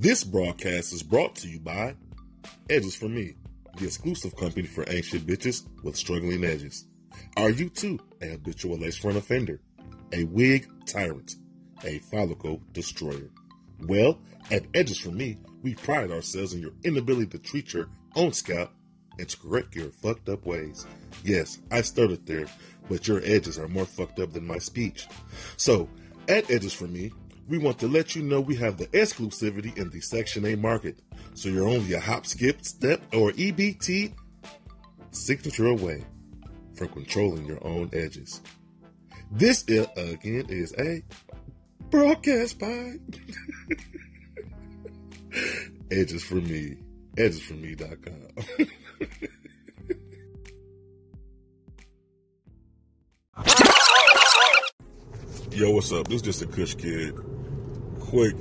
This broadcast is brought to you by Edges for Me, the exclusive company for anxious bitches with struggling edges. Are you too a habitual lace front offender, a wig tyrant, a follicle destroyer? Well, at Edges for Me, we pride ourselves in your inability to treat your own scalp and to correct your fucked up ways. Yes, I started there, but your edges are more fucked up than my speech. So, at Edges for Me, we want to let you know we have the exclusivity in the Section 8 market. So you're only a hop, skip, step, or EBT signature away from controlling your own edges. This, uh, again, is a broadcast by Edges for Me, edgesforme.com. Yo, what's up? This is just a Kush Kidd. Quick,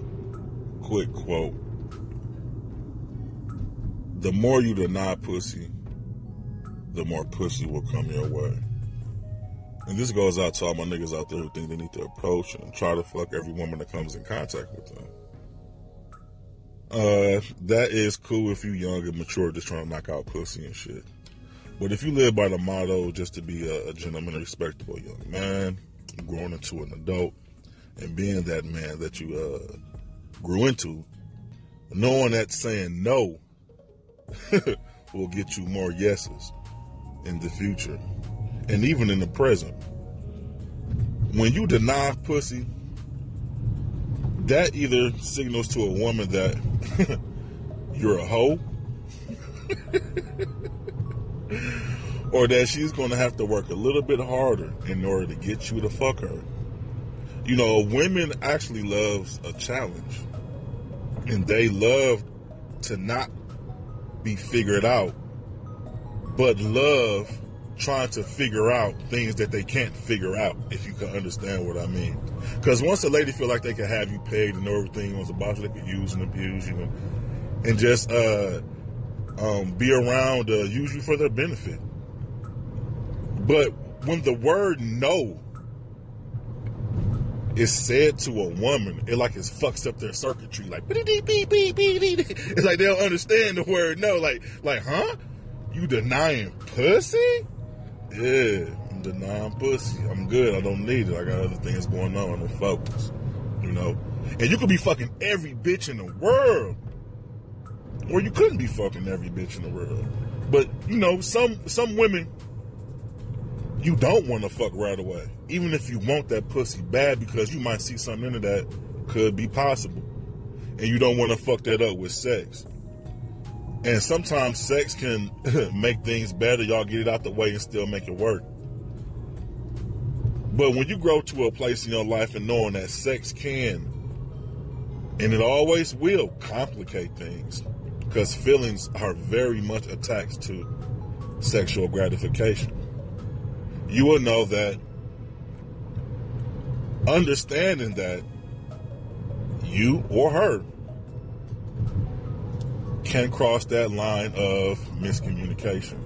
quick quote. The more you deny pussy, the more pussy will come your way. And this goes out to all my niggas out there who think they need to approach and try to fuck every woman that comes in contact with them. Uh, that is cool if you young and mature, just trying to knock out pussy and shit. But if you live by the motto just to be a, a gentleman, respectable young man, growing into an adult, and being that man that you uh, grew into, knowing that saying no will get you more yeses in the future and even in the present. When you deny pussy, that either signals to a woman that you're a hoe or that she's going to have to work a little bit harder in order to get you to fuck her. You know, women actually loves a challenge and they love to not be figured out, but love trying to figure out things that they can't figure out, if you can understand what I mean. Because once a lady feel like they can have you paid and everything was about you, they can use and abuse you and, and just uh, um, be around, uh, you for their benefit. But when the word no is said to a woman, it like it fucks up their circuitry. Like it's like they don't understand the word no. Like like huh? You denying pussy? Yeah, I'm denying pussy. I'm good. I don't need it. I got other things going on. I'm focused. You know, and you could be fucking every bitch in the world, or you couldn't be fucking every bitch in the world. But you know, some some women you don't want to fuck right away. Even if you want that pussy bad because you might see something into that could be possible. And you don't want to fuck that up with sex. And sometimes sex can make things better. Y'all get it out the way and still make it work. But when you grow to a place in your life and knowing that sex can, and it always will, complicate things, because feelings are very much attached to sexual gratification you will know that understanding that you or her can cross that line of miscommunication.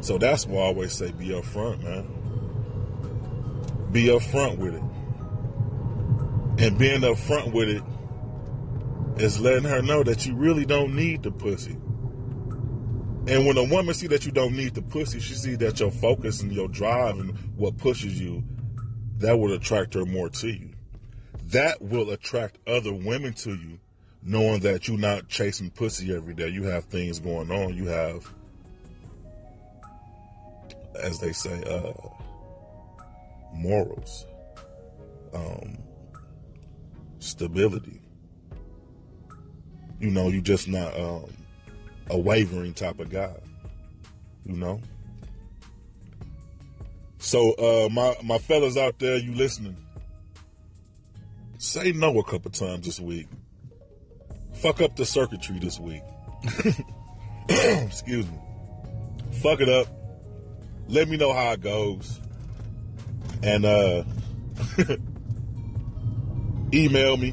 So that's why I always say be upfront, man. Be upfront with it. And being upfront with it is letting her know that you really don't need the pussy. And when a woman see that you don't need the pussy, she see that your focus and your drive and what pushes you, that will attract her more to you. That will attract other women to you, knowing that you're not chasing pussy every day. You have things going on. You have, as they say, uh, morals, um, stability. You know, you just not um, a wavering type of guy, you know. So uh, my my fellas out there, you listening? Say no a couple times this week. Fuck up the circuitry this week. Excuse me. Fuck it up. Let me know how it goes. And uh email me.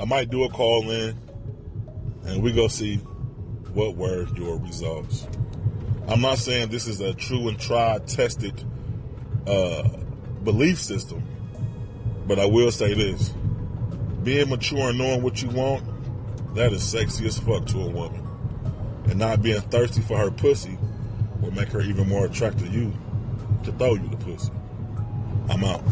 I might do a call in and we go see what were your results. I'm not saying this is a true and tried, tested uh, belief system, but I will say this: being mature and knowing what you want That is sexy as fuck to a woman. And not being thirsty for her pussy will make her even more attracted to you to throw you the pussy. I'm out.